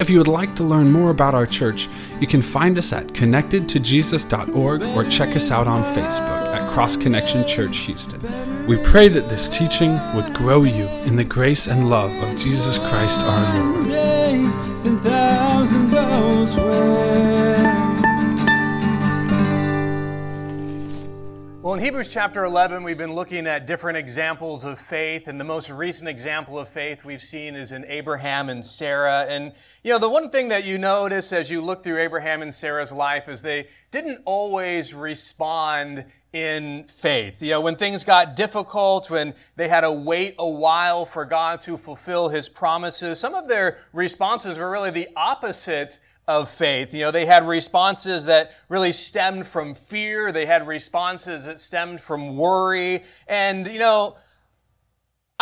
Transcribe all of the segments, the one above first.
If you would like to learn more about our church, you can find us at connectedtojesus.org or check us out on Facebook at Cross Connection Church Houston. We pray that this teaching would grow you in the grace and love of Jesus Christ our Lord. Well, in Hebrews chapter 11, we've been looking at different examples of faith, and the most recent example of faith we've seen is in Abraham and Sarah. And, you know, the one thing that you notice as you look through Abraham and Sarah's life is they didn't always respond in faith. You know, when things got difficult, when they had to wait a while for God to fulfill his promises, some of their responses were really the opposite of faith. You know, they had responses that really stemmed from fear. They had responses that stemmed from worry. And, you know,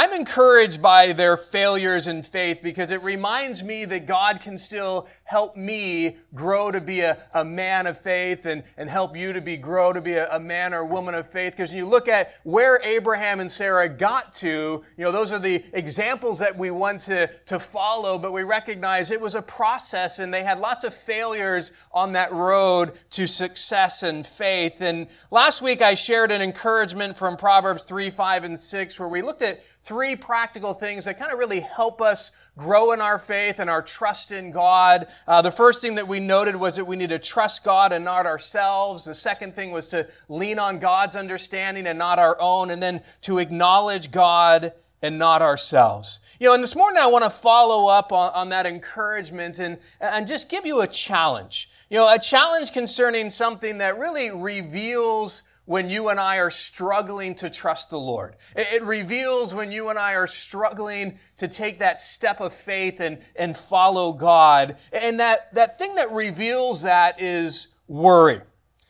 I'm encouraged by their failures in faith because it reminds me that God can still help me grow to be a, a man of faith and, and help you to be grow to be a, a man or woman of faith. Because you look at where Abraham and Sarah got to, you know, those are the examples that we want to, to follow, but we recognize it was a process and they had lots of failures on that road to success and faith. And last week I shared an encouragement from Proverbs 3, 5, and 6 where we looked at three practical things that kind of really help us grow in our faith and our trust in God. Uh, the first thing that we noted was that we need to trust God and not ourselves. The second thing was to lean on God's understanding and not our own, and then to acknowledge God and not ourselves. You know, and this morning I want to follow up on, on that encouragement and, and just give you a challenge. You know, a challenge concerning something that really reveals when you and I are struggling to trust the Lord. It, reveals when you and I are struggling to take that step of faith and, and follow God. And that, that thing that reveals that is worry.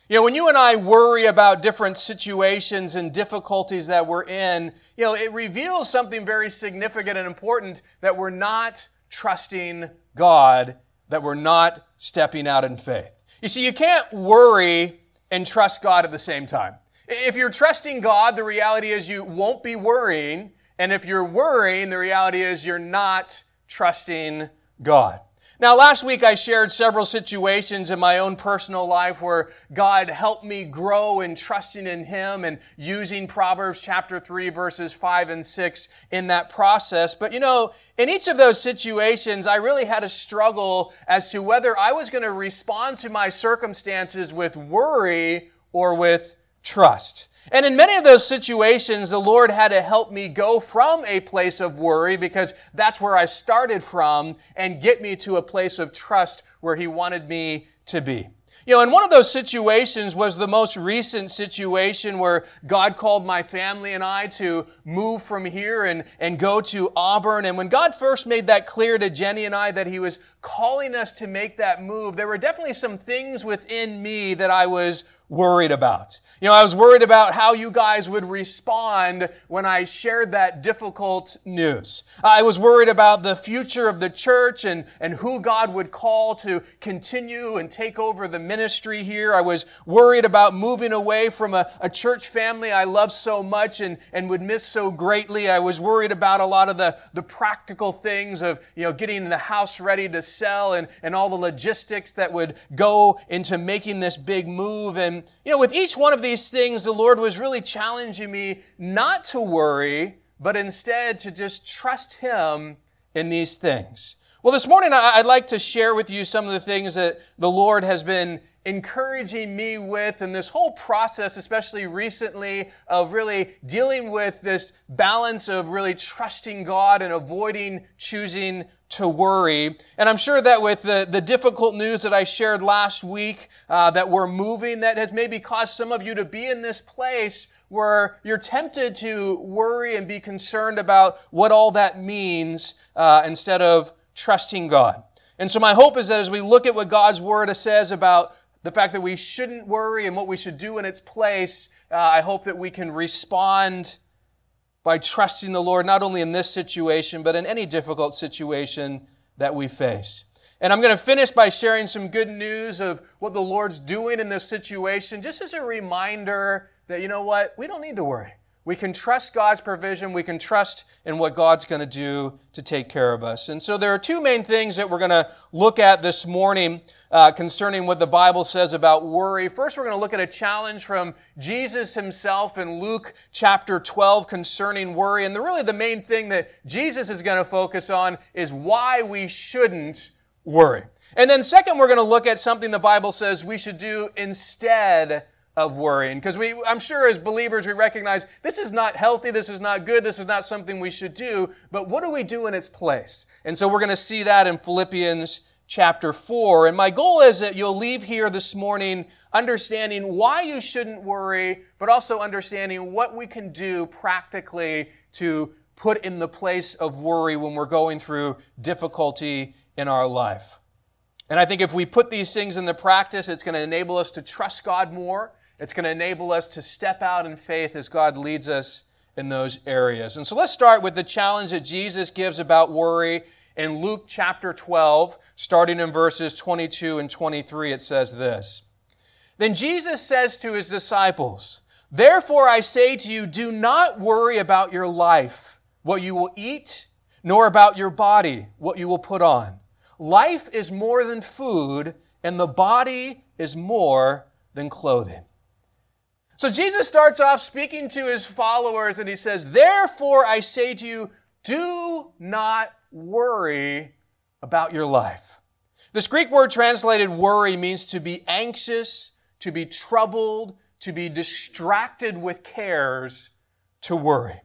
You know, when you and I worry about different situations and difficulties that we're in, you know, it reveals something very significant and important that we're not trusting God, that we're not stepping out in faith. You see, you can't worry and trust God at the same time. If you're trusting God, the reality is you won't be worrying. And if you're worrying, the reality is you're not trusting God. Now, last week I shared several situations in my own personal life where God helped me grow in trusting in Him and using Proverbs chapter 3 verses 5 and 6 in that process. But you know, in each of those situations, I really had a struggle as to whether I was going to respond to my circumstances with worry or with trust. And in many of those situations, the Lord had to help me go from a place of worry because that's where I started from and get me to a place of trust where He wanted me to be. You know, and one of those situations was the most recent situation where God called my family and I to move from here and, and go to Auburn. And when God first made that clear to Jenny and I that He was calling us to make that move, there were definitely some things within me that I was worried about. You know, I was worried about how you guys would respond when I shared that difficult news. I was worried about the future of the church and, and who God would call to continue and take over the ministry here. I was worried about moving away from a, a church family I love so much and, and would miss so greatly. I was worried about a lot of the, the practical things of, you know, getting the house ready to sell and, and all the logistics that would go into making this big move. And you know, with each one of these things, the Lord was really challenging me not to worry, but instead to just trust Him in these things. Well, this morning I'd like to share with you some of the things that the Lord has been encouraging me with in this whole process, especially recently, of really dealing with this balance of really trusting God and avoiding choosing to worry. And I'm sure that with the, the difficult news that I shared last week, uh, that we're moving, that has maybe caused some of you to be in this place where you're tempted to worry and be concerned about what all that means uh, instead of trusting God. And so my hope is that as we look at what God's Word says about the fact that we shouldn't worry and what we should do in its place, uh, I hope that we can respond by trusting the Lord, not only in this situation, but in any difficult situation that we face. And I'm going to finish by sharing some good news of what the Lord's doing in this situation, just as a reminder that, you know what, we don't need to worry. We can trust God's provision. We can trust in what God's going to do to take care of us. And so there are two main things that we're going to look at this morning uh, concerning what the Bible says about worry. First, we're going to look at a challenge from Jesus himself in Luke chapter 12 concerning worry. And the, really the main thing that Jesus is going to focus on is why we shouldn't worry. And then second, we're going to look at something the Bible says we should do instead of worrying. Because we, I'm sure as believers, we recognize this is not healthy, this is not good, this is not something we should do, but what do we do in its place? And so we're going to see that in Philippians chapter 4. And my goal is that you'll leave here this morning understanding why you shouldn't worry, but also understanding what we can do practically to put in the place of worry when we're going through difficulty in our life. And I think if we put these things into practice, it's going to enable us to trust God more. It's going to enable us to step out in faith as God leads us in those areas. And so let's start with the challenge that Jesus gives about worry in Luke chapter 12, starting in verses 22 and 23. It says this Then Jesus says to his disciples, Therefore I say to you, do not worry about your life, what you will eat, nor about your body, what you will put on. Life is more than food, and the body is more than clothing. So Jesus starts off speaking to his followers and he says, Therefore I say to you, do not worry about your life. This Greek word translated worry means to be anxious, to be troubled, to be distracted with cares, to worry.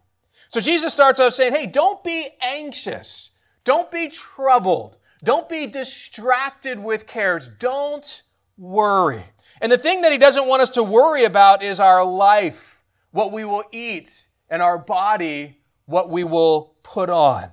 So Jesus starts off saying, Hey, don't be anxious. Don't be troubled. Don't be distracted with cares. Don't worry. And the thing that he doesn't want us to worry about is our life, what we will eat, and our body, what we will put on.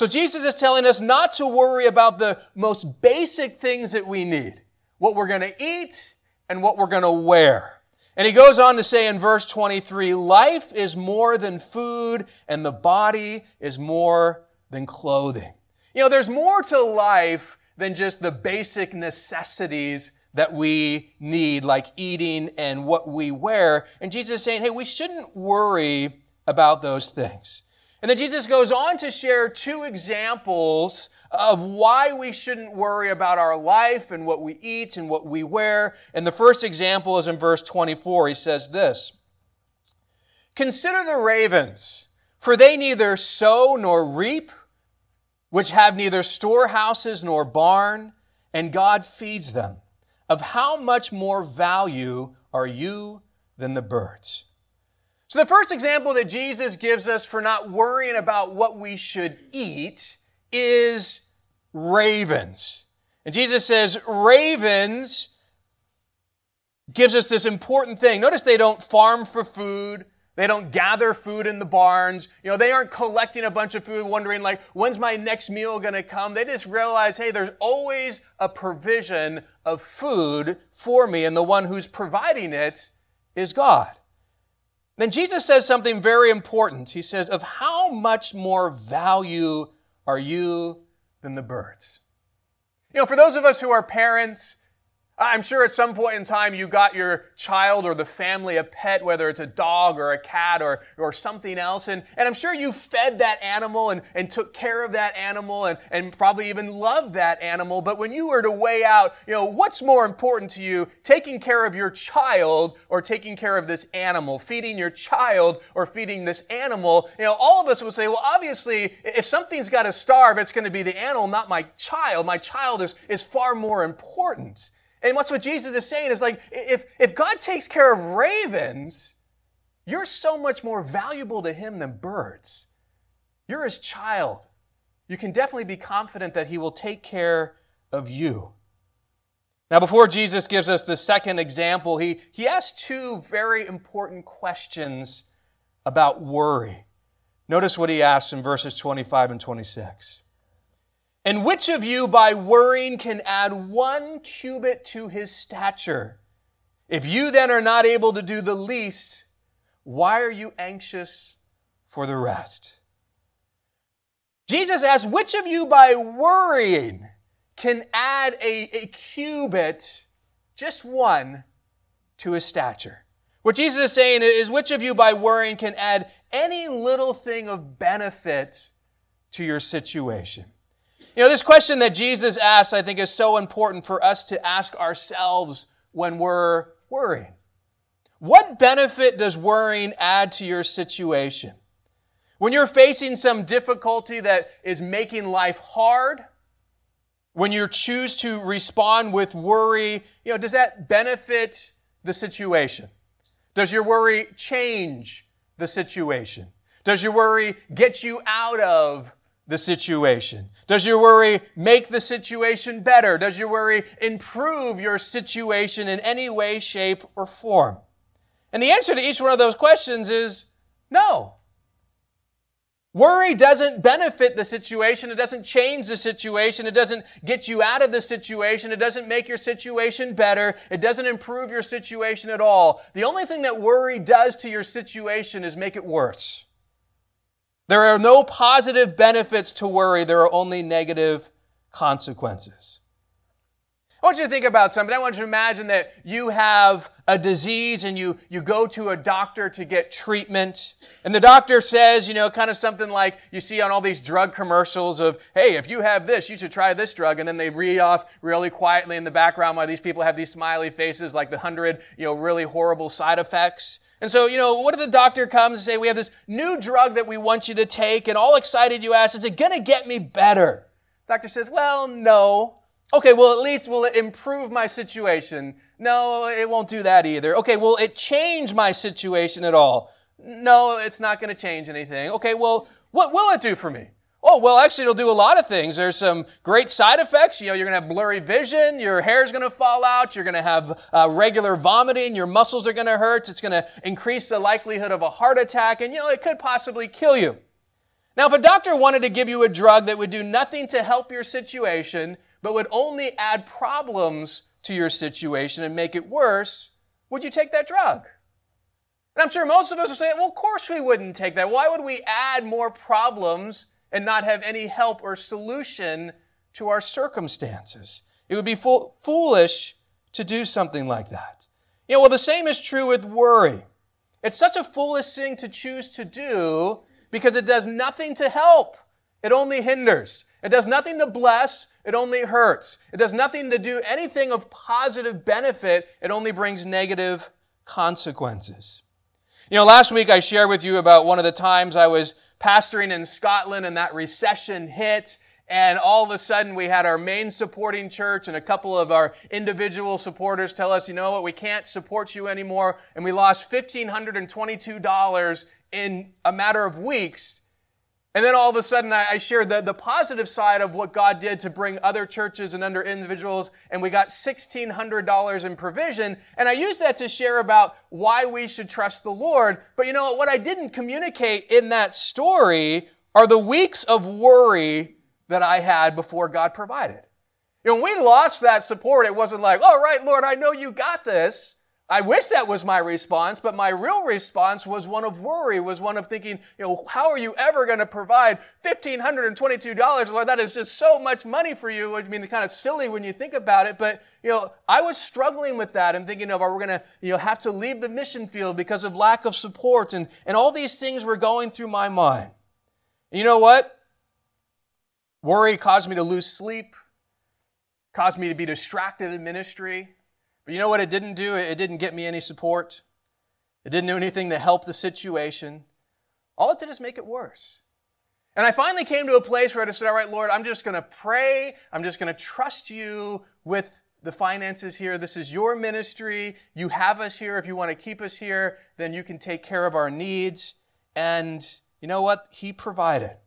So Jesus is telling us not to worry about the most basic things that we need, what we're going to eat and what we're going to wear. And he goes on to say in verse 23, life is more than food and the body is more than clothing. You know, there's more to life than just the basic necessities that we need, like eating and what we wear. And Jesus is saying, hey, we shouldn't worry about those things. And then Jesus goes on to share two examples of why we shouldn't worry about our life and what we eat and what we wear. And the first example is in verse 24. He says this Consider the ravens, for they neither sow nor reap which have neither storehouses nor barn, and God feeds them. Of how much more value are you than the birds? So, the first example that Jesus gives us for not worrying about what we should eat is ravens. And Jesus says, ravens gives us this important thing. Notice they don't farm for food. They don't gather food in the barns. You know, they aren't collecting a bunch of food wondering like, when's my next meal going to come? They just realize, hey, there's always a provision of food for me and the one who's providing it is God. Then Jesus says something very important. He says, of how much more value are you than the birds? You know, for those of us who are parents, I'm sure at some point in time you got your child or the family a pet, whether it's a dog or a cat or, or something else. And, and I'm sure you fed that animal and, and took care of that animal and, and probably even loved that animal. But when you were to weigh out, you know, what's more important to you, taking care of your child or taking care of this animal, feeding your child or feeding this animal, you know, all of us would say, well, obviously, if something's got to starve, it's going to be the animal, not my child. My child is, is far more important. And what's what Jesus is saying is like, if, if God takes care of ravens, you're so much more valuable to him than birds. You're his child. You can definitely be confident that he will take care of you. Now, before Jesus gives us the second example, he, he asks two very important questions about worry. Notice what he asks in verses 25 and 26. And which of you by worrying can add one cubit to his stature? If you then are not able to do the least, why are you anxious for the rest? Jesus asks, which of you by worrying can add a, a cubit, just one, to his stature? What Jesus is saying is, which of you by worrying can add any little thing of benefit to your situation? You know, this question that Jesus asks, I think, is so important for us to ask ourselves when we're worrying. What benefit does worrying add to your situation? When you're facing some difficulty that is making life hard, when you choose to respond with worry, you know, does that benefit the situation? Does your worry change the situation? Does your worry get you out of the situation? Does your worry make the situation better? Does your worry improve your situation in any way, shape, or form? And the answer to each one of those questions is no. Worry doesn't benefit the situation. It doesn't change the situation. It doesn't get you out of the situation. It doesn't make your situation better. It doesn't improve your situation at all. The only thing that worry does to your situation is make it worse. There are no positive benefits to worry. There are only negative consequences. I want you to think about something. I want you to imagine that you have a disease and you, you go to a doctor to get treatment. And the doctor says, you know, kind of something like you see on all these drug commercials of, hey, if you have this, you should try this drug. And then they read off really quietly in the background why these people have these smiley faces like the hundred, you know, really horrible side effects. And so, you know, what if the doctor comes and say, we have this new drug that we want you to take and all excited you ask, is it to get me better? Doctor says, well, no. Okay, well, at least will it improve my situation? No, it won't do that either. Okay, will it change my situation at all? No, it's not to change anything. Okay, well, what will it do for me? Oh, well, actually, it'll do a lot of things. There's some great side effects. You know, you're going to have blurry vision. Your hair's going to fall out. You're going to have uh, regular vomiting. Your muscles are going to hurt. It's going to increase the likelihood of a heart attack. And, you know, it could possibly kill you. Now, if a doctor wanted to give you a drug that would do nothing to help your situation, but would only add problems to your situation and make it worse, would you take that drug? And I'm sure most of us would say, well, of course we wouldn't take that. Why would we add more problems and not have any help or solution to our circumstances? It would be fo- foolish to do something like that. You know, well, the same is true with worry. It's such a foolish thing to choose to do because it does nothing to help. It only hinders. It does nothing to bless. It only hurts. It does nothing to do anything of positive benefit. It only brings negative consequences. You know, last week I shared with you about one of the times I was pastoring in Scotland and that recession hit. And all of a sudden we had our main supporting church and a couple of our individual supporters tell us, you know what, we can't support you anymore. And we lost $1,522 in a matter of weeks and then all of a sudden, I shared the, the positive side of what God did to bring other churches and under individuals, and we got $1,600 in provision. And I used that to share about why we should trust the Lord. But you know, what I didn't communicate in that story are the weeks of worry that I had before God provided. You know, when we lost that support, it wasn't like, all right, Lord, I know you got this. I wish that was my response, but my real response was one of worry, was one of thinking, you know, how are you ever going to provide $1,522? Lord, that is just so much money for you. I mean, kind of silly when you think about it, but, you know, I was struggling with that and thinking of, are we going to, you know, have to leave the mission field because of lack of support? And, and all these things were going through my mind. You know what? Worry caused me to lose sleep, caused me to be distracted in ministry but you know what it didn't do? It didn't get me any support. It didn't do anything to help the situation. All it did is make it worse. And I finally came to a place where I just said, All right, Lord, I'm just going to pray. I'm just going to trust you with the finances here. This is your ministry. You have us here. If you want to keep us here, then you can take care of our needs. And you know what? He provided.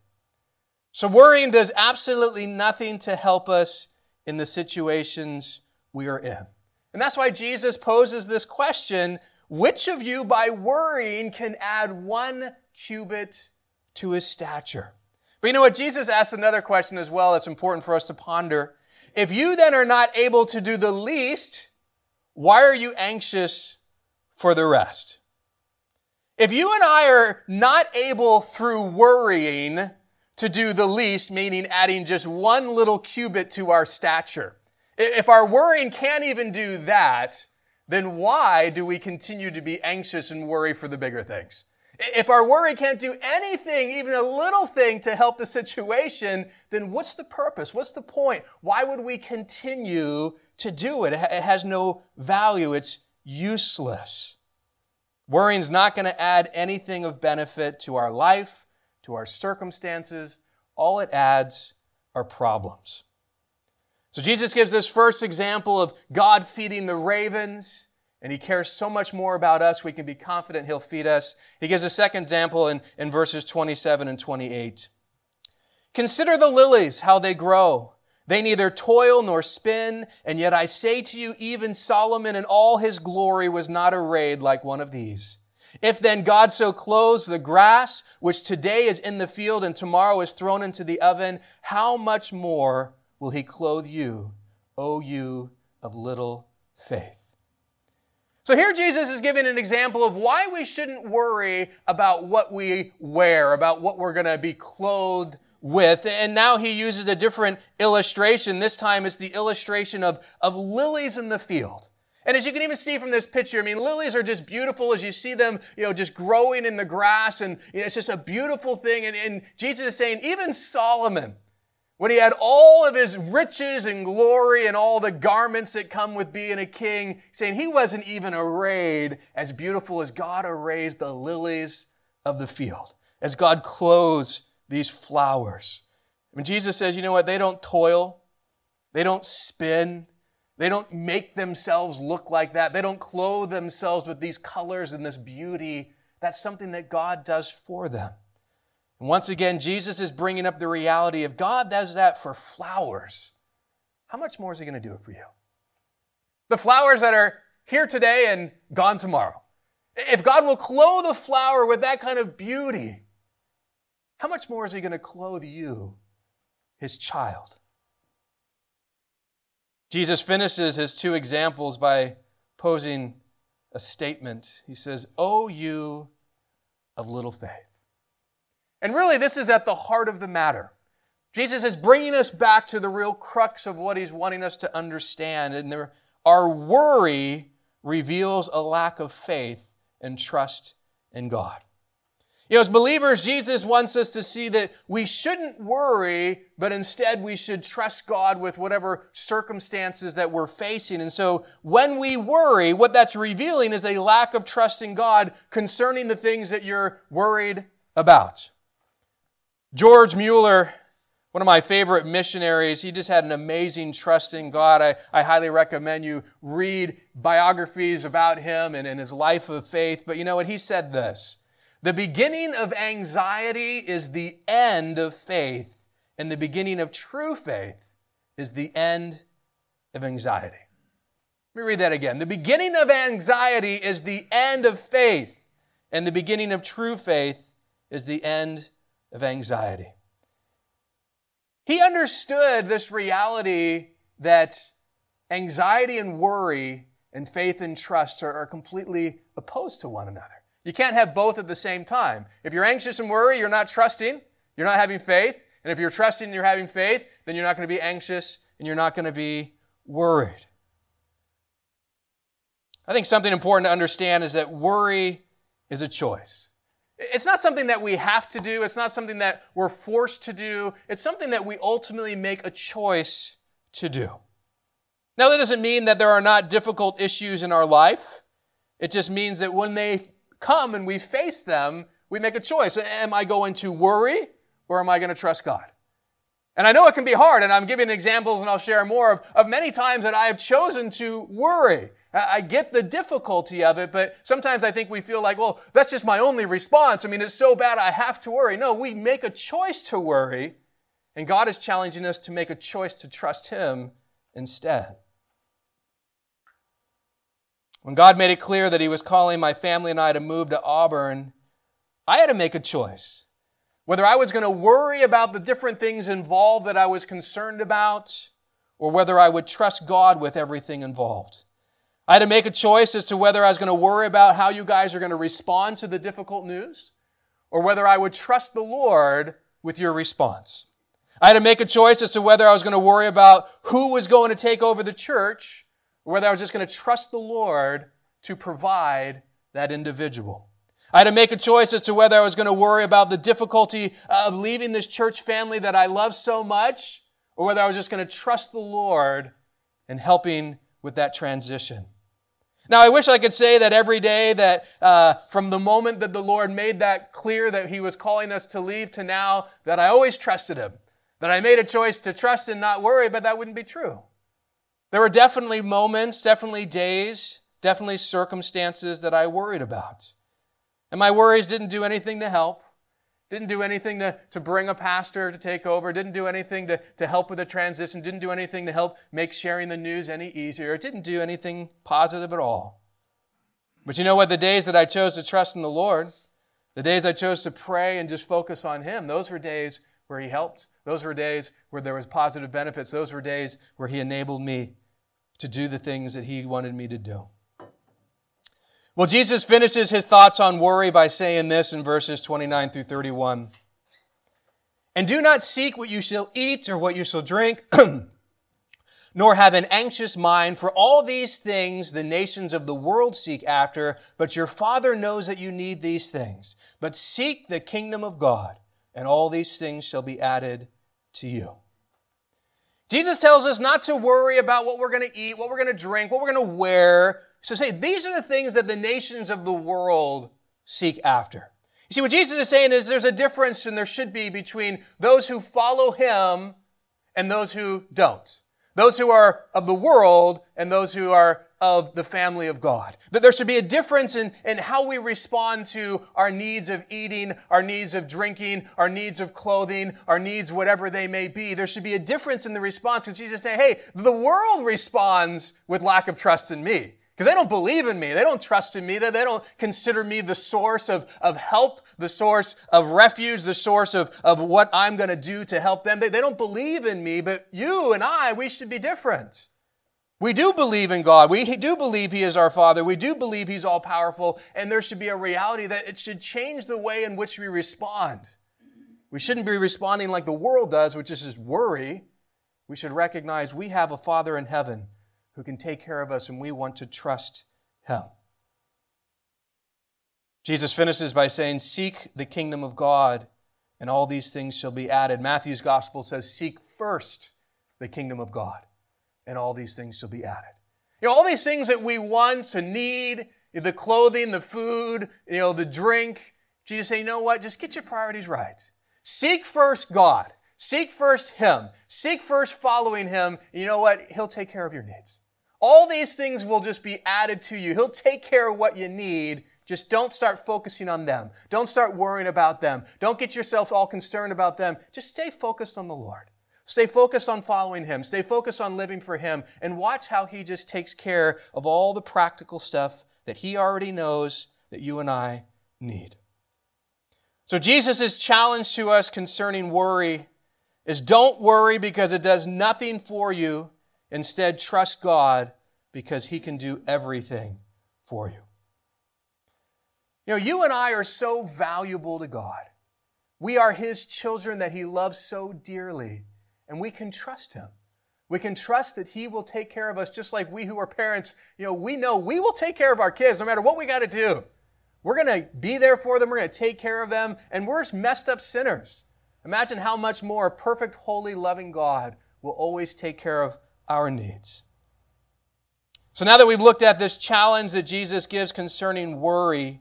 So worrying does absolutely nothing to help us in the situations we are in. And that's why Jesus poses this question which of you by worrying can add one cubit to his stature? But you know what? Jesus asks another question as well that's important for us to ponder. If you then are not able to do the least, why are you anxious for the rest? If you and I are not able through worrying to do the least, meaning adding just one little cubit to our stature, if our worrying can't even do that, then why do we continue to be anxious and worry for the bigger things? If our worry can't do anything, even a little thing to help the situation, then what's the purpose? What's the point? Why would we continue to do it? It has no value. It's useless. Worrying's not going to add anything of benefit to our life, to our circumstances. All it adds are problems. So Jesus gives this first example of God feeding the ravens and he cares so much more about us, we can be confident he'll feed us. He gives a second example in, in verses 27 and 28. Consider the lilies, how they grow. They neither toil nor spin, and yet I say to you, even Solomon in all his glory was not arrayed like one of these. If then God so clothes the grass, which today is in the field and tomorrow is thrown into the oven, how much more will he clothe you, O you of little faith? So here Jesus is giving an example of why we shouldn't worry about what we wear, about what we're going to be clothed with. And now he uses a different illustration. This time it's the illustration of, of lilies in the field. And as you can even see from this picture, I mean, lilies are just beautiful as you see them, you know, just growing in the grass. And you know, it's just a beautiful thing. And, and Jesus is saying, even Solomon, when he had all of his riches and glory and all the garments that come with being a king, saying he wasn't even arrayed as beautiful as God arrays the lilies of the field, as God clothes these flowers. When Jesus says, you know what, they don't toil, they don't spin, they don't make themselves look like that, they don't clothe themselves with these colors and this beauty. That's something that God does for them. And once again, Jesus is bringing up the reality of God does that for flowers. How much more is He going to do it for you? The flowers that are here today and gone tomorrow. If God will clothe a flower with that kind of beauty, how much more is He going to clothe you, His child? Jesus finishes his two examples by posing a statement. He says, O you of little faith. And really, this is at the heart of the matter. Jesus is bringing us back to the real crux of what he's wanting us to understand. And there, our worry reveals a lack of faith and trust in God. You know, as believers, Jesus wants us to see that we shouldn't worry, but instead we should trust God with whatever circumstances that we're facing. And so when we worry, what that's revealing is a lack of trust in God concerning the things that you're worried about. George Mueller, one of my favorite missionaries, he just had an amazing trust in God. I, I highly recommend you read biographies about him and, and his life of faith. But you know what? He said this The beginning of anxiety is the end of faith, and the beginning of true faith is the end of anxiety. Let me read that again. The beginning of anxiety is the end of faith, and the beginning of true faith is the end of anxiety. He understood this reality that anxiety and worry and faith and trust are, are, completely opposed to one another. You can't have both at the same time. If you're anxious and worry, you're not trusting, you're not having faith. And if you're trusting and you're having faith, then you're not going to be anxious and you're not going to be worried. I think something important to understand is that worry is a choice. It's not something that we have to do. It's not something that we're forced to do. It's something that we ultimately make a choice to do. Now, that doesn't mean that there are not difficult issues in our life. It just means that when they come and we face them, we make a choice. Am I going to worry or am I going to trust God? And I know it can be hard, and I'm giving examples and I'll share more of, of many times that I have chosen to worry. I get the difficulty of it, but sometimes I think we feel like, well, that's just my only response. I mean, it's so bad I have to worry. No, we make a choice to worry, and God is challenging us to make a choice to trust Him instead. When God made it clear that He was calling my family and I to move to Auburn, I had to make a choice. whether I was going to worry about the different things involved that I was concerned about, or whether I would trust God with everything involved. I had to make a choice as to whether I was going to worry about how you guys are going to respond to the difficult news, or whether I would trust the Lord with your response. I had to make a choice as to whether I was going to worry about who was going to take over the church, or whether I was just going to trust the Lord to provide that individual. I had to make a choice as to whether I was going to worry about the difficulty of leaving this church family that I love so much, or whether I was just going to trust the Lord in helping with that transition. Now, I wish I could say that every day that uh, from the moment that the Lord made that clear that He was calling us to leave to now, that I always trusted Him, that I made a choice to trust and not worry, but that wouldn't be true. There were definitely moments, definitely days, definitely circumstances that I worried about. And my worries didn't do anything to help. Didn't do anything to, to bring a pastor to take over. Didn't do anything to, to help with the transition. Didn't do anything to help make sharing the news any easier. Didn't do anything positive at all. But you know what? The days that I chose to trust in the Lord, the days I chose to pray and just focus on Him, those were days where He helped. Those were days where there was positive benefits. Those were days where He enabled me to do the things that He wanted me to do. Well, Jesus finishes his thoughts on worry by saying this in verses 29 through 31. And do not seek what you shall eat or what you shall drink, nor have an anxious mind, for all these things the nations of the world seek after, but your Father knows that you need these things. But seek the kingdom of God, and all these things shall be added to you. Jesus tells us not to worry about what we're going to eat, what we're going to drink, what we're going to wear, so say, these are the things that the nations of the world seek after. You see, what Jesus is saying is there's a difference, and there should be, between those who follow him and those who don't. Those who are of the world and those who are of the family of God. That there should be a difference in, in how we respond to our needs of eating, our needs of drinking, our needs of clothing, our needs, whatever they may be. There should be a difference in the response. And Jesus say, hey, the world responds with lack of trust in me. Because they don't believe in me. They don't trust in me. They don't consider me the source of, of help, the source of refuge, the source of, of what I'm going to do to help them. They, they don't believe in me, but you and I, we should be different. We do believe in God. We do believe He is our Father. We do believe He's all powerful. And there should be a reality that it should change the way in which we respond. We shouldn't be responding like the world does, which is just worry. We should recognize we have a Father in heaven who can take care of us, and we want to trust him. Jesus finishes by saying, Seek the kingdom of God, and all these things shall be added. Matthew's gospel says, Seek first the kingdom of God, and all these things shall be added. You know, all these things that we want to need, the clothing, the food, you know, the drink, Jesus say, you know what? Just get your priorities right. Seek first God. Seek first Him. Seek first following Him. You know what? He'll take care of your needs. All these things will just be added to you. He'll take care of what you need. Just don't start focusing on them. Don't start worrying about them. Don't get yourself all concerned about them. Just stay focused on the Lord. Stay focused on following Him. Stay focused on living for Him. And watch how He just takes care of all the practical stuff that He already knows that you and I need. So Jesus' challenge to us concerning worry is don't worry because it does nothing for you Instead, trust God because He can do everything for you. You know, you and I are so valuable to God. We are His children that He loves so dearly, and we can trust Him. We can trust that He will take care of us just like we who are parents, you know, we know we will take care of our kids no matter what we got to do. We're going to be there for them, we're going to take care of them, and we're messed up sinners. Imagine how much more a perfect, holy, loving God will always take care of our needs. So now that we've looked at this challenge that Jesus gives concerning worry,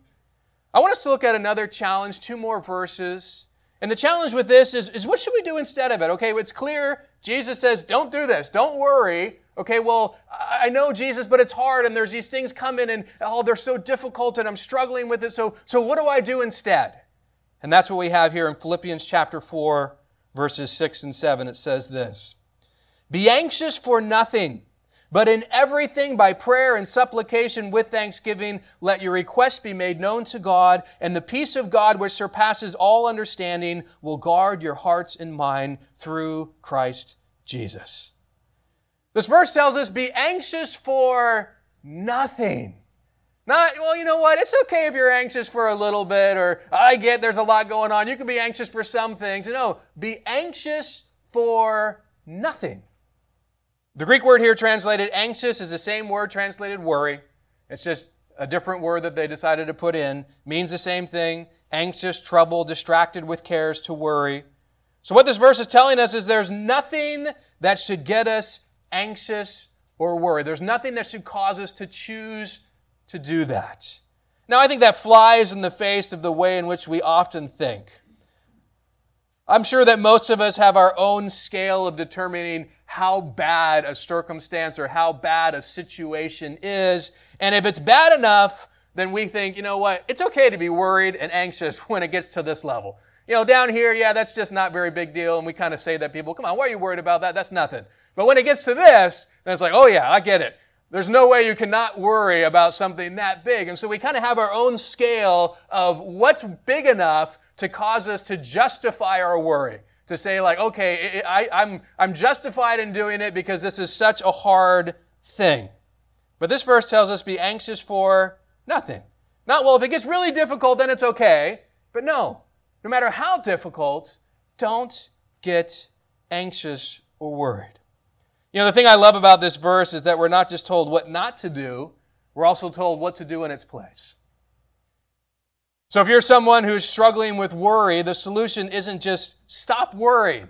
I want us to look at another challenge, two more verses. And the challenge with this is, is what should we do instead of it? Okay, it's clear. Jesus says, don't do this. Don't worry. Okay, well, I know Jesus, but it's hard and there's these things coming and oh, they're so difficult and I'm struggling with it. So, so what do I do instead? And that's what we have here in Philippians chapter 4, verses 6 and 7. It says this. Be anxious for nothing, But in everything, by prayer and supplication with thanksgiving, let your requests be made known to God, and the peace of God, which surpasses all understanding, will guard your hearts and mind through Christ Jesus. This verse tells us be anxious for nothing. Not, well, you know what? It's okay if you're anxious for a little bit, or I get there's a lot going on. You can be anxious for some things. No, be anxious for nothing. The Greek word here translated anxious is the same word translated worry. It's just a different word that they decided to put in. Means the same thing. Anxious, troubled, distracted with cares to worry. So what this verse is telling us is there's nothing that should get us anxious or worried. There's nothing that should cause us to choose to do that. Now, I think that flies in the face of the way in which we often think. I'm sure that most of us have our own scale of determining how bad a circumstance or how bad a situation is. And if it's bad enough, then we think, you know what, it's okay to be worried and anxious when it gets to this level. You know, down here, yeah, that's just not very big deal. And we kind of say that people, come on, why are you worried about that? That's nothing. But when it gets to this, then it's like, oh yeah, I get it. There's no way you cannot worry about something that big. And so we kind of have our own scale of what's big enough to cause us to justify our worry. To say like, okay, I, I'm, I'm justified in doing it because this is such a hard thing. But this verse tells us be anxious for nothing. Not, well, if it gets really difficult, then it's okay. But no, no matter how difficult, don't get anxious or worried. You know, the thing I love about this verse is that we're not just told what not to do, we're also told what to do in its place. So if you're someone who's struggling with worry, the solution isn't just stop worrying.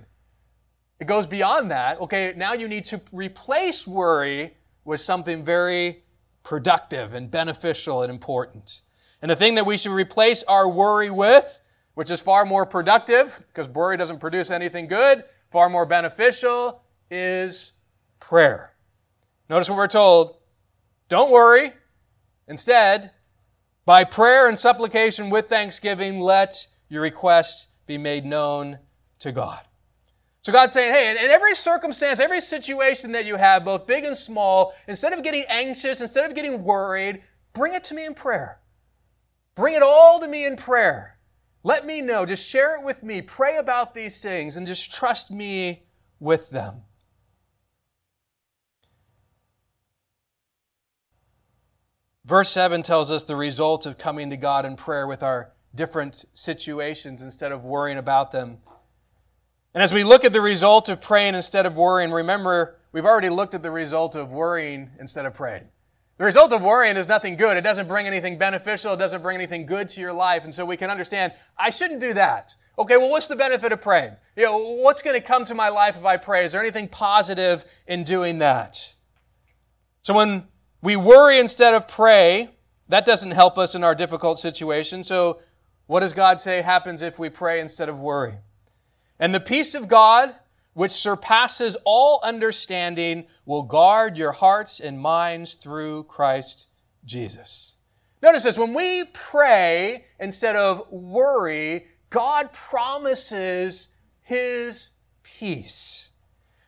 It goes beyond that. Okay, now you need to replace worry with something very productive and beneficial and important. And the thing that we should replace our worry with, which is far more productive, because worry doesn't produce anything good, far more beneficial, is prayer. Notice what we're told. Don't worry. Instead, by prayer and supplication with thanksgiving, let your requests be made known to God. So God's saying, hey, in every circumstance, every situation that you have, both big and small, instead of getting anxious, instead of getting worried, bring it to me in prayer. Bring it all to me in prayer. Let me know. Just share it with me. Pray about these things and just trust me with them. Verse 7 tells us the result of coming to God in prayer with our different situations instead of worrying about them. And as we look at the result of praying instead of worrying, remember, we've already looked at the result of worrying instead of praying. The result of worrying is nothing good. It doesn't bring anything beneficial. It doesn't bring anything good to your life. And so we can understand, I shouldn't do that. Okay, well, what's the benefit of praying? You know, what's going to come to my life if I pray? Is there anything positive in doing that? So when we worry instead of pray. That doesn't help us in our difficult situation. So, what does God say happens if we pray instead of worry? And the peace of God, which surpasses all understanding, will guard your hearts and minds through Christ Jesus. Notice this when we pray instead of worry, God promises His peace.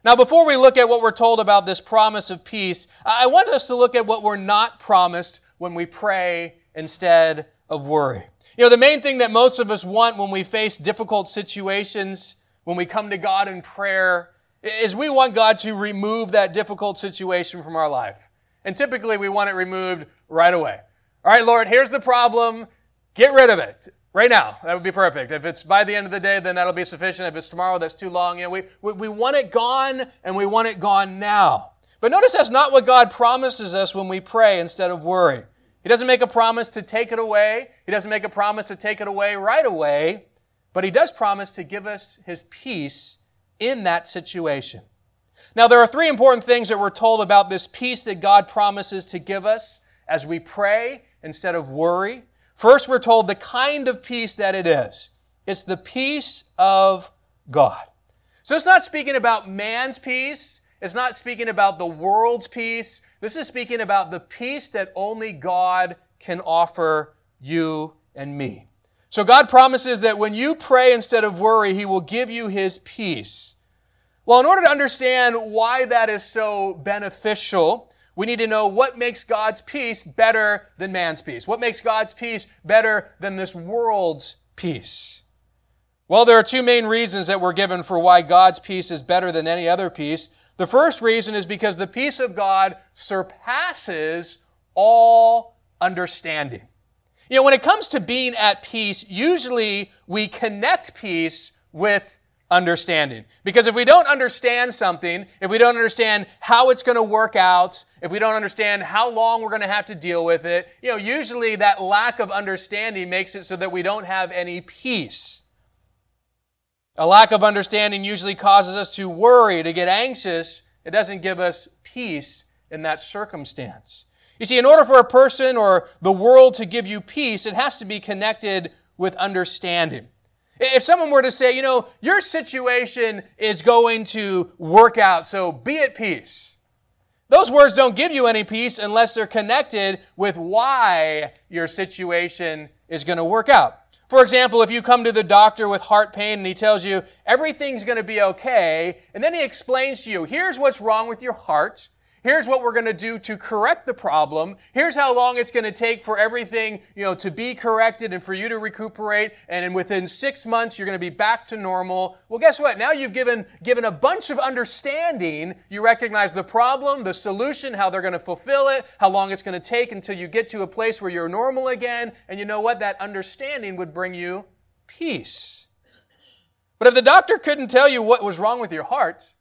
Now, before we look at what we're told about this promise of peace, I want us to look at what we're not promised when we pray instead of worry. You know, the main thing that most of us want when we face difficult situations, when we come to God in prayer, is we want God to remove that difficult situation from our life. And typically we want it removed right away. All right, Lord, here's the problem. Get rid of it. Right now, that would be perfect. If it's by the end of the day, then that'll be sufficient. If it's tomorrow, that's too long. You know, we, we, we want it gone and we want it gone now. But notice that's not what God promises us when we pray instead of worry. He doesn't make a promise to take it away. He doesn't make a promise to take it away right away. But He does promise to give us His peace in that situation. Now, there are three important things that we're told about this peace that God promises to give us as we pray instead of worry. First, we're told the kind of peace that it is. It's the peace of God. So it's not speaking about man's peace. It's not speaking about the world's peace. This is speaking about the peace that only God can offer you and me. So God promises that when you pray instead of worry, He will give you His peace. Well, in order to understand why that is so beneficial, we need to know what makes God's peace better than man's peace. What makes God's peace better than this world's peace? Well, there are two main reasons that we're given for why God's peace is better than any other peace. The first reason is because the peace of God surpasses all understanding. You know, when it comes to being at peace, usually we connect peace with understanding. Because if we don't understand something, if we don't understand how it's going to work out, if we don't understand how long we're going to have to deal with it, you know, usually that lack of understanding makes it so that we don't have any peace. A lack of understanding usually causes us to worry, to get anxious. It doesn't give us peace in that circumstance. You see, in order for a person or the world to give you peace, it has to be connected with understanding. If someone were to say, you know, your situation is going to work out, so be at peace. Those words don't give you any peace unless they're connected with why your situation is going to work out. For example, if you come to the doctor with heart pain and he tells you everything's going to be okay, and then he explains to you, here's what's wrong with your heart, Here's what we're going to do to correct the problem. Here's how long it's going to take for everything, you know, to be corrected and for you to recuperate. And within six months, you're going to be back to normal. Well, guess what? Now you've given, given a bunch of understanding. You recognize the problem, the solution, how they're going to fulfill it, how long it's going to take until you get to a place where you're normal again. And you know what? That understanding would bring you peace. But if the doctor couldn't tell you what was wrong with your heart,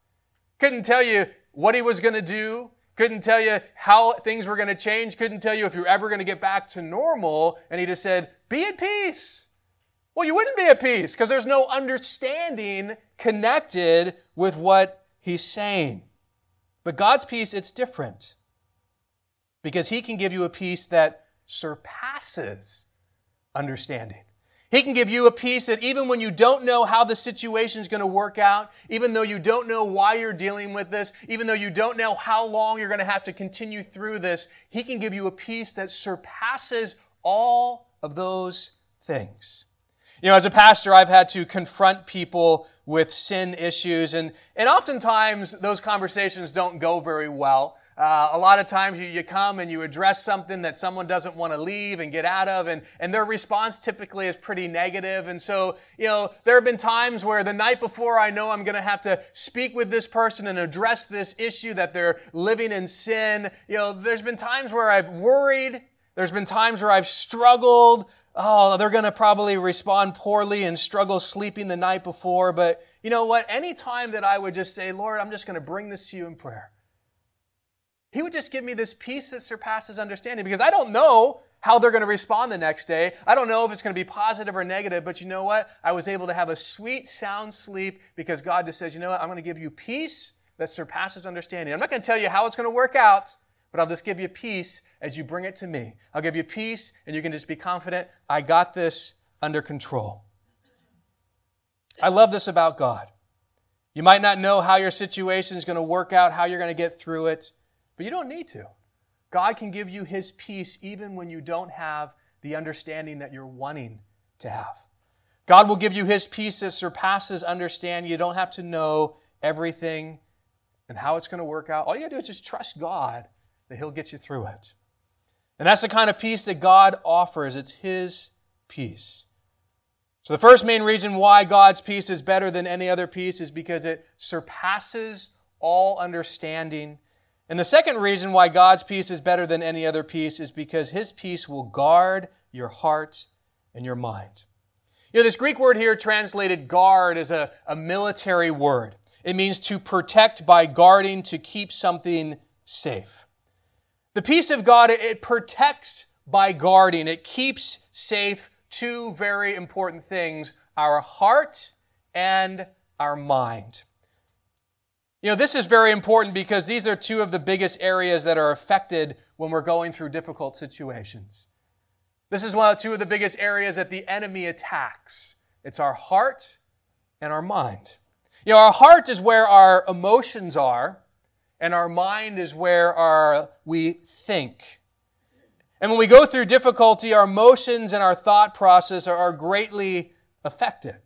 couldn't tell you what he was going to do, couldn't tell you how things were going to change, couldn't tell you if you're ever going to get back to normal, and he just said, Be at peace. Well, you wouldn't be at peace because there's no understanding connected with what he's saying. But God's peace, it's different because he can give you a peace that surpasses understanding. He can give you a peace that even when you don't know how the situation is going to work out, even though you don't know why you're dealing with this, even though you don't know how long you're going to have to continue through this, He can give you a peace that surpasses all of those things. You know, as a pastor, I've had to confront people with sin issues, and, and oftentimes those conversations don't go very well. Uh, a lot of times you, you come and you address something that someone doesn't want to leave and get out of, and, and their response typically is pretty negative. And so, you know, there have been times where the night before I know I'm going to have to speak with this person and address this issue that they're living in sin. You know, there's been times where I've worried. There's been times where I've struggled. Oh, they're going to probably respond poorly and struggle sleeping the night before. But you know what? Any time that I would just say, Lord, I'm just going to bring this to you in prayer. He would just give me this peace that surpasses understanding because I don't know how they're going to respond the next day. I don't know if it's going to be positive or negative, but you know what? I was able to have a sweet, sound sleep because God just says, you know what? I'm going to give you peace that surpasses understanding. I'm not going to tell you how it's going to work out, but I'll just give you peace as you bring it to me. I'll give you peace and you can just be confident, I got this under control. I love this about God. You might not know how your situation is going to work out, how you're going to get through it. But you don't need to. God can give you His peace even when you don't have the understanding that you're wanting to have. God will give you His peace that surpasses understanding. You don't have to know everything and how it's going to work out. All you got to do is just trust God that He'll get you through it. And that's the kind of peace that God offers. It's His peace. So, the first main reason why God's peace is better than any other peace is because it surpasses all understanding and the second reason why God's peace is better than any other peace is because His peace will guard your heart and your mind. You know, this Greek word here translated guard is a, a military word. It means to protect by guarding, to keep something safe. The peace of God, it protects by guarding. It keeps safe two very important things our heart and our mind. You know, this is very important because these are two of the biggest areas that are affected when we're going through difficult situations. This is one of two of the biggest areas that the enemy attacks. It's our heart and our mind. You know, our heart is where our emotions are, and our mind is where our, we think. And when we go through difficulty, our emotions and our thought process are, are greatly affected.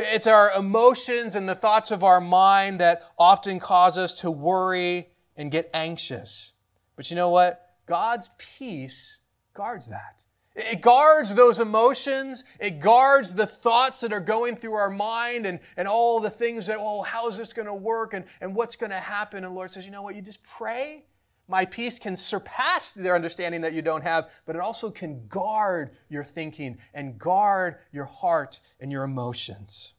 It's our emotions and the thoughts of our mind that often cause us to worry and get anxious. But you know what? God's peace guards that. It guards those emotions. It guards the thoughts that are going through our mind and, and all the things that, oh, how's this going to work and, and what's going to happen? And Lord says, you know what? You just pray. My peace can surpass their understanding that you don't have, but it also can guard your thinking and guard your heart and your emotions.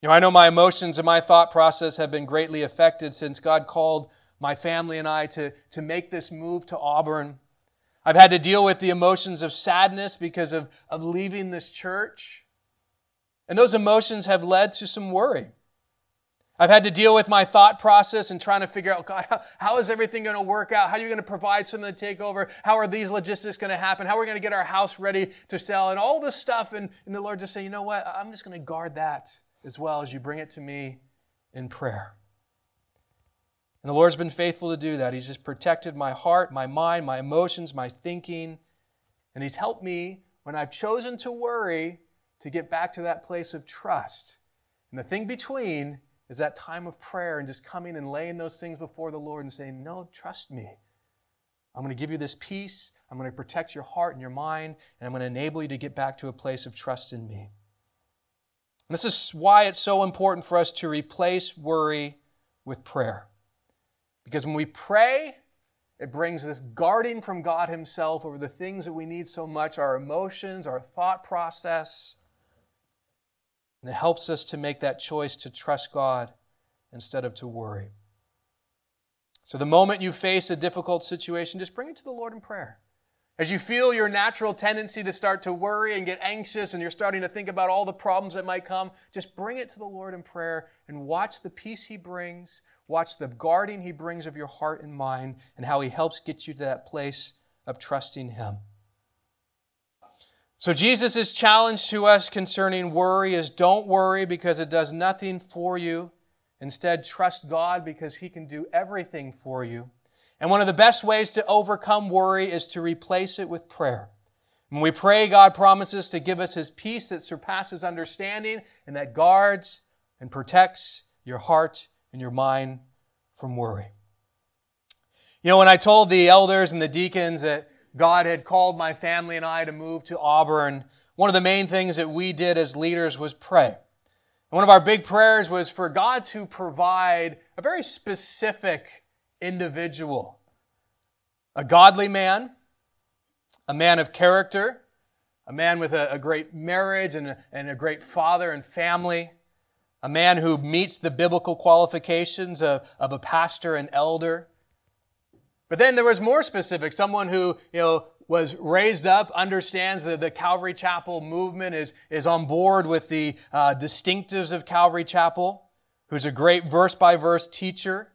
You know, I know my emotions and my thought process have been greatly affected since God called my family and I to, to make this move to Auburn. I've had to deal with the emotions of sadness because of, of leaving this church. And those emotions have led to some worry. I've had to deal with my thought process and trying to figure out, God, how, how is everything going to work out? How are you going to provide something to take over? How are these logistics going to happen? How are we going to get our house ready to sell? And all this stuff. And, and the Lord just say, you know what? I'm just going to guard that as well as you bring it to me in prayer. And the Lord's been faithful to do that. He's just protected my heart, my mind, my emotions, my thinking. And He's helped me when I've chosen to worry to get back to that place of trust. And the thing between is that time of prayer and just coming and laying those things before the Lord and saying, No, trust me. I'm going to give you this peace. I'm going to protect your heart and your mind, and I'm going to enable you to get back to a place of trust in me. And this is why it's so important for us to replace worry with prayer. Because when we pray, it brings this guarding from God Himself over the things that we need so much our emotions, our thought process. And it helps us to make that choice to trust God instead of to worry. So, the moment you face a difficult situation, just bring it to the Lord in prayer. As you feel your natural tendency to start to worry and get anxious and you're starting to think about all the problems that might come, just bring it to the Lord in prayer and watch the peace He brings, watch the guarding He brings of your heart and mind, and how He helps get you to that place of trusting Him. So, Jesus' challenge to us concerning worry is don't worry because it does nothing for you. Instead, trust God because He can do everything for you. And one of the best ways to overcome worry is to replace it with prayer. When we pray, God promises to give us His peace that surpasses understanding and that guards and protects your heart and your mind from worry. You know, when I told the elders and the deacons that God had called my family and I to move to Auburn, one of the main things that we did as leaders was pray. And one of our big prayers was for God to provide a very specific individual. A godly man, a man of character, a man with a, a great marriage and a, and a great father and family, a man who meets the biblical qualifications of, of a pastor and elder. But then there was more specific, someone who, you know, was raised up, understands that the Calvary Chapel movement is, is on board with the uh, distinctives of Calvary Chapel, who's a great verse by verse teacher,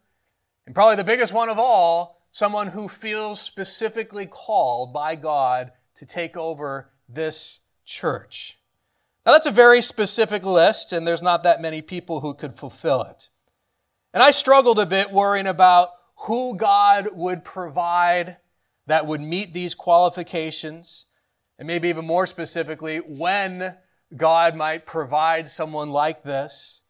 and probably the biggest one of all, someone who feels specifically called by God to take over this church. Now, that's a very specific list, and there's not that many people who could fulfill it. And I struggled a bit worrying about who God would provide that would meet these qualifications, and maybe even more specifically, when God might provide someone like this.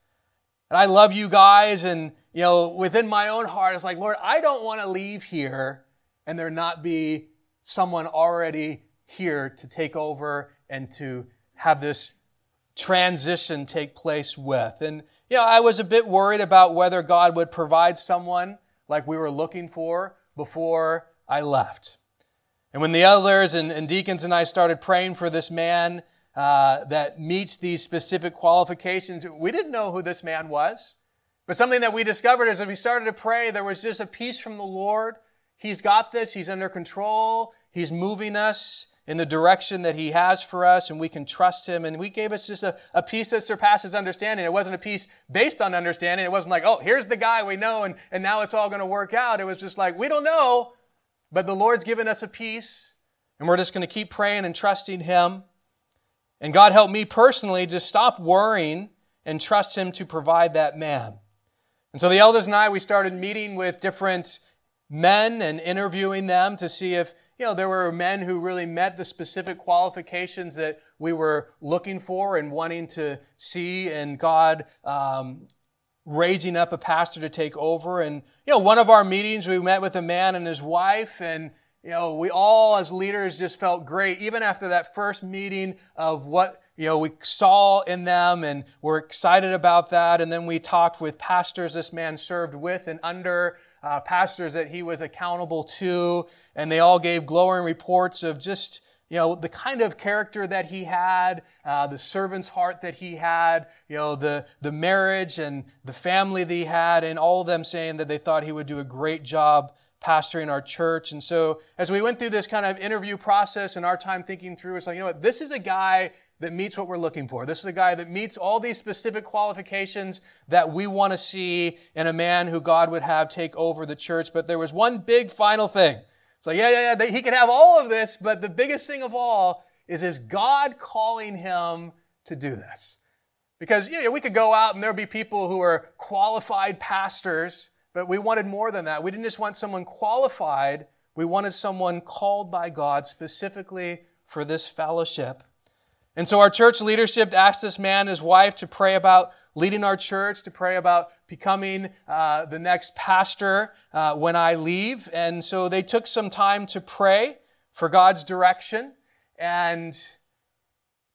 And I love you guys, and you know, within my own heart, it's like, Lord, I don't want to leave here and there not be someone already here to take over and to have this transition take place with. And, you know, I was a bit worried about whether God would provide someone like we were looking for before I left. And when the elders and, and deacons and I started praying for this man uh, that meets these specific qualifications, we didn't know who this man was. But something that we discovered is as we started to pray, there was just a peace from the Lord. He's got this. He's under control. He's moving us in the direction that He has for us, and we can trust Him. And we gave us just a, a peace that surpasses understanding. It wasn't a peace based on understanding. It wasn't like, oh, here's the guy we know, and, and now it's all going to work out. It was just like, we don't know, but the Lord's given us a peace, and we're just going to keep praying and trusting Him. And God help me personally to stop worrying and trust Him to provide that man. And so the elders and I, we started meeting with different men and interviewing them to see if, you know, there were men who really met the specific qualifications that we were looking for and wanting to see, and God um, raising up a pastor to take over. And, you know, one of our meetings, we met with a man and his wife, and, you know, we all as leaders just felt great, even after that first meeting of what you know, we saw in them and we're excited about that. And then we talked with pastors this man served with and under, uh, pastors that he was accountable to. And they all gave glowing reports of just, you know, the kind of character that he had, uh, the servant's heart that he had, you know, the, the marriage and the family that he had, and all of them saying that they thought he would do a great job pastoring our church. And so as we went through this kind of interview process and our time thinking through, it's like, you know what, this is a guy that meets what we're looking for. This is a guy that meets all these specific qualifications that we want to see in a man who God would have take over the church. But there was one big final thing. It's like, yeah, yeah, yeah, he can have all of this, but the biggest thing of all is, is God calling him to do this? Because know, we could go out and there'd be people who are qualified pastors, but we wanted more than that. We didn't just want someone qualified, we wanted someone called by God specifically for this fellowship. And so our church leadership asked this man and his wife to pray about leading our church, to pray about becoming uh, the next pastor uh, when I leave. And so they took some time to pray for God's direction and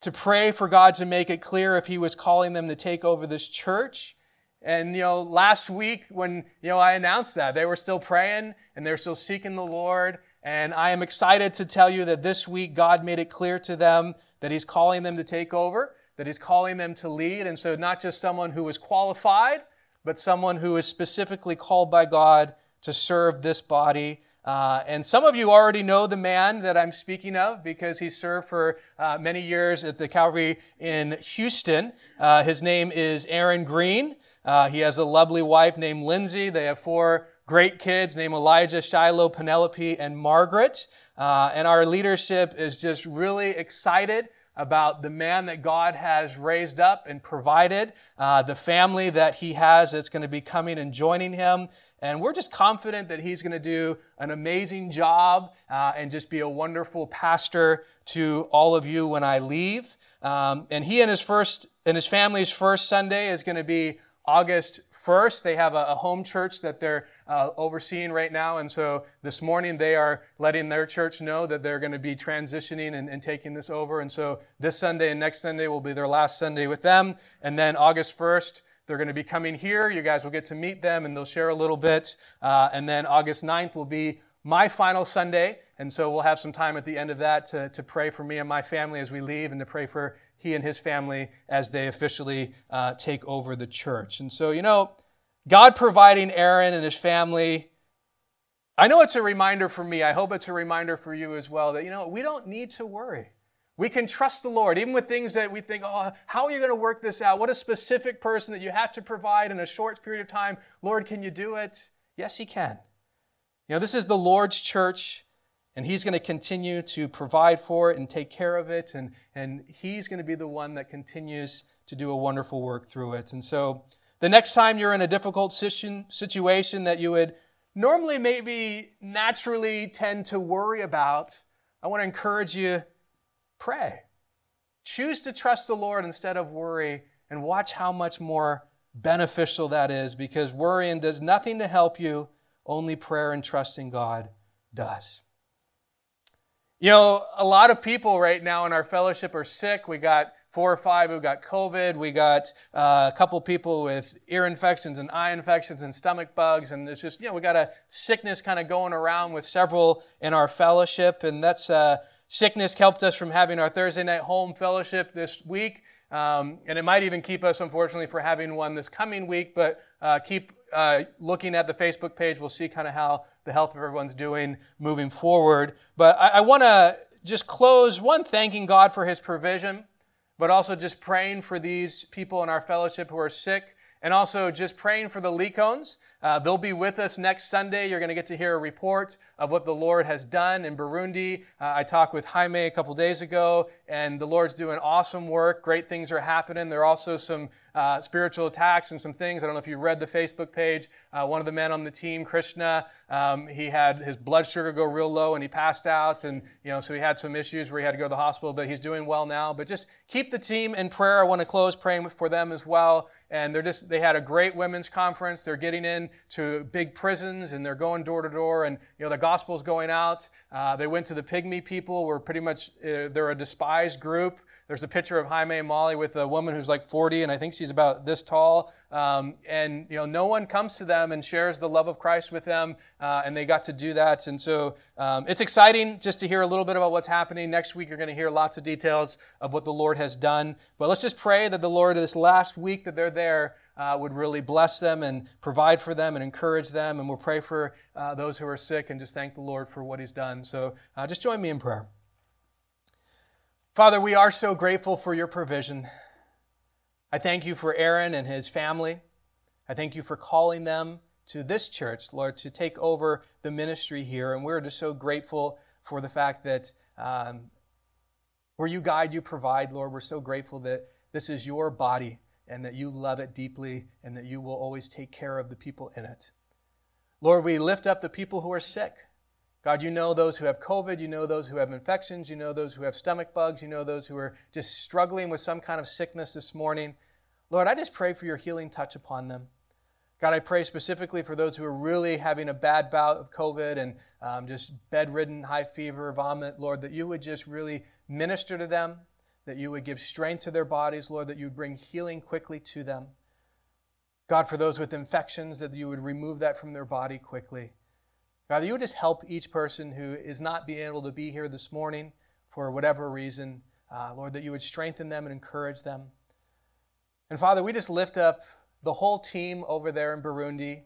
to pray for God to make it clear if he was calling them to take over this church. And, you know, last week when, you know, I announced that, they were still praying and they're still seeking the Lord. And I am excited to tell you that this week God made it clear to them that He's calling them to take over, that He's calling them to lead. And so, not just someone who is qualified, but someone who is specifically called by God to serve this body. Uh, and some of you already know the man that I'm speaking of because he served for uh, many years at the Calvary in Houston. Uh, his name is Aaron Green. Uh, he has a lovely wife named Lindsay. They have four great kids named Elijah, Shiloh, Penelope, and Margaret. Uh, and our leadership is just really excited about the man that God has raised up and provided, uh, the family that he has that's going to be coming and joining him. And we're just confident that he's going to do an amazing job uh, and just be a wonderful pastor to all of you when I leave. Um, and he and his first and his family's first Sunday is going to be August first. They have a, a home church that they're uh, overseeing right now. And so this morning they are letting their church know that they're going to be transitioning and, and, taking this over. And so this Sunday and next Sunday will be their last Sunday with them. And then August 1st, they're going to be coming here. You guys will get to meet them and they'll share a little bit. Uh, and then August 9th will be my final Sunday. And so we'll have some time at the end of that to, to pray for me and my family as we leave and to pray for he and his family as they officially uh, take over the church. And so, you know, God providing Aaron and his family. I know it's a reminder for me. I hope it's a reminder for you as well that, you know, we don't need to worry. We can trust the Lord, even with things that we think, oh, how are you going to work this out? What a specific person that you have to provide in a short period of time. Lord, can you do it? Yes, He can. You know, this is the Lord's church. And he's going to continue to provide for it and take care of it. And, and he's going to be the one that continues to do a wonderful work through it. And so the next time you're in a difficult situation that you would normally maybe naturally tend to worry about, I want to encourage you pray. Choose to trust the Lord instead of worry and watch how much more beneficial that is because worrying does nothing to help you, only prayer and trusting God does. You know, a lot of people right now in our fellowship are sick. We got four or five who got COVID. We got uh, a couple people with ear infections and eye infections and stomach bugs. And it's just, you know, we got a sickness kind of going around with several in our fellowship. And that's, uh, sickness helped us from having our Thursday night home fellowship this week. Um, and it might even keep us, unfortunately, for having one this coming week, but uh, keep uh, looking at the Facebook page. We'll see kind of how the health of everyone's doing moving forward. But I, I want to just close one, thanking God for his provision, but also just praying for these people in our fellowship who are sick And also just praying for the Lecones. Uh, they'll be with us next Sunday. You're going to get to hear a report of what the Lord has done in Burundi. Uh, I talked with Jaime a couple days ago, and the Lord's doing awesome work. Great things are happening. There are also some uh, spiritual attacks and some things. I don't know if you read the Facebook page. Uh, one of the men on the team, Krishna, um, he had his blood sugar go real low and he passed out. And, you know, so he had some issues where he had to go to the hospital, but he's doing well now. But just keep the team in prayer. I want to close praying for them as well. And they're just, they had a great women's conference. They're getting in to big prisons and they're going door to door and, you know, the gospel's going out. Uh, they went to the pygmy people were pretty much, uh, they're a despised group. There's a picture of Jaime and Molly with a woman who's like 40 and I think she's about this tall. Um, and, you know, no one comes to them and shares the love of Christ with them. Uh, and they got to do that. And so um, it's exciting just to hear a little bit about what's happening. Next week, you're going to hear lots of details of what the Lord has done. But let's just pray that the Lord, this last week that they're there, uh, would really bless them and provide for them and encourage them. And we'll pray for uh, those who are sick and just thank the Lord for what He's done. So uh, just join me in prayer. Father, we are so grateful for your provision. I thank you for Aaron and his family. I thank you for calling them to this church, Lord, to take over the ministry here. And we're just so grateful for the fact that um, where you guide, you provide, Lord. We're so grateful that this is your body and that you love it deeply and that you will always take care of the people in it. Lord, we lift up the people who are sick. God, you know those who have COVID, you know those who have infections, you know those who have stomach bugs, you know those who are just struggling with some kind of sickness this morning. Lord, I just pray for your healing touch upon them. God, I pray specifically for those who are really having a bad bout of COVID and um, just bedridden, high fever, vomit, Lord, that you would just really minister to them, that you would give strength to their bodies, Lord, that you would bring healing quickly to them. God, for those with infections, that you would remove that from their body quickly. God, that you would just help each person who is not being able to be here this morning for whatever reason. Uh, Lord, that you would strengthen them and encourage them. And Father, we just lift up the whole team over there in Burundi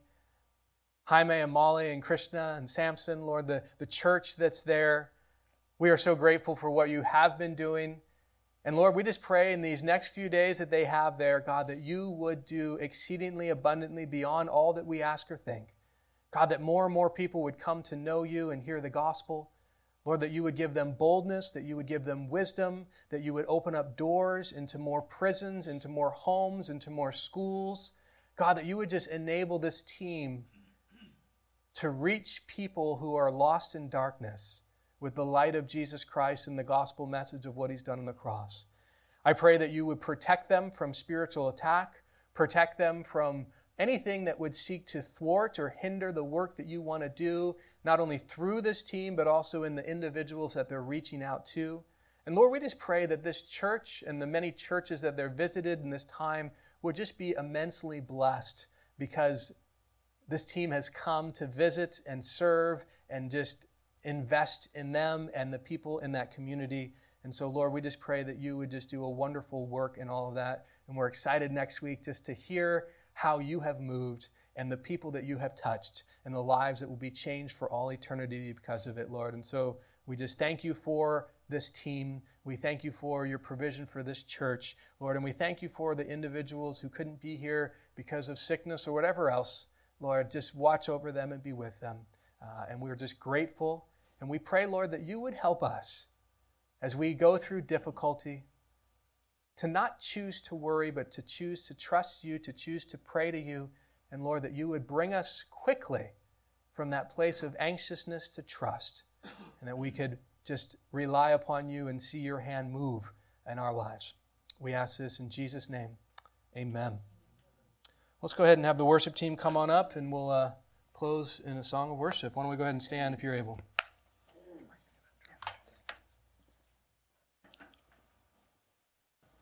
Jaime and Molly and Krishna and Samson, Lord, the, the church that's there. We are so grateful for what you have been doing. And Lord, we just pray in these next few days that they have there, God, that you would do exceedingly abundantly beyond all that we ask or think. God, that more and more people would come to know you and hear the gospel. Lord, that you would give them boldness, that you would give them wisdom, that you would open up doors into more prisons, into more homes, into more schools. God, that you would just enable this team to reach people who are lost in darkness with the light of Jesus Christ and the gospel message of what he's done on the cross. I pray that you would protect them from spiritual attack, protect them from anything that would seek to thwart or hinder the work that you want to do, not only through this team, but also in the individuals that they're reaching out to. And Lord, we just pray that this church and the many churches that they're visited in this time would just be immensely blessed because this team has come to visit and serve and just invest in them and the people in that community. And so, Lord, we just pray that you would just do a wonderful work in all of that. And we're excited next week just to hear how you have moved and the people that you have touched and the lives that will be changed for all eternity because of it, Lord. And so we just thank you for this team. We thank you for your provision for this church, Lord. And we thank you for the individuals who couldn't be here because of sickness or whatever else. Lord, just watch over them and be with them. Uh, and we're just grateful. And we pray, Lord, that you would help us as we go through difficulty, to not choose to worry, but to choose to trust you, to choose to pray to you. And Lord, that you would bring us quickly from that place of anxiousness to trust, and that we could just rely upon you and see your hand move in our lives. We ask this in Jesus' name. Amen. Let's go ahead and have the worship team come on up, and we'll uh, close in a song of worship. Why don't we go ahead and stand if you're able?